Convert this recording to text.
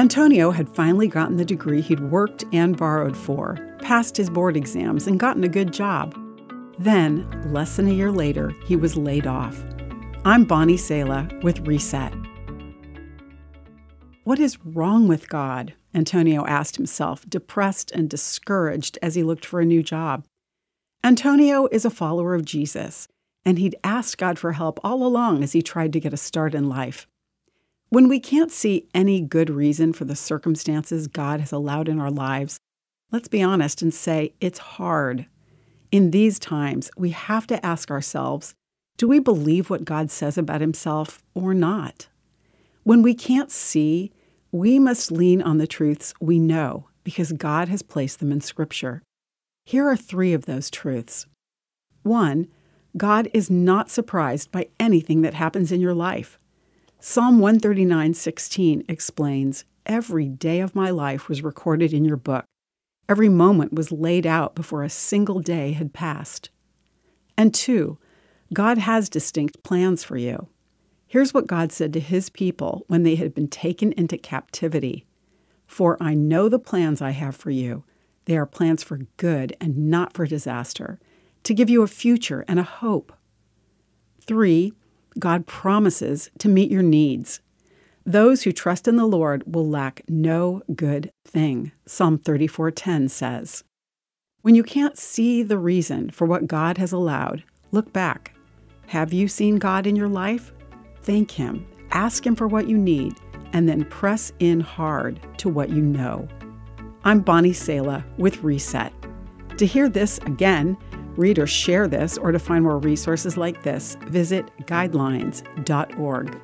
Antonio had finally gotten the degree he'd worked and borrowed for, passed his board exams, and gotten a good job. Then, less than a year later, he was laid off. I'm Bonnie Sala with Reset. What is wrong with God? Antonio asked himself, depressed and discouraged as he looked for a new job. Antonio is a follower of Jesus, and he'd asked God for help all along as he tried to get a start in life. When we can't see any good reason for the circumstances God has allowed in our lives, let's be honest and say it's hard. In these times, we have to ask ourselves do we believe what God says about himself or not? When we can't see, we must lean on the truths we know because God has placed them in Scripture. Here are three of those truths. One, God is not surprised by anything that happens in your life. Psalm 139:16 explains, "Every day of my life was recorded in your book. Every moment was laid out before a single day had passed." And 2, God has distinct plans for you. Here's what God said to his people when they had been taken into captivity For I know the plans I have for you. They are plans for good and not for disaster, to give you a future and a hope. 3. God promises to meet your needs. Those who trust in the Lord will lack no good thing, Psalm 34:10 says. When you can't see the reason for what God has allowed, look back. Have you seen God in your life? Thank Him, ask Him for what you need, and then press in hard to what you know. I'm Bonnie Sala with Reset. To hear this again, read or share this, or to find more resources like this, visit guidelines.org.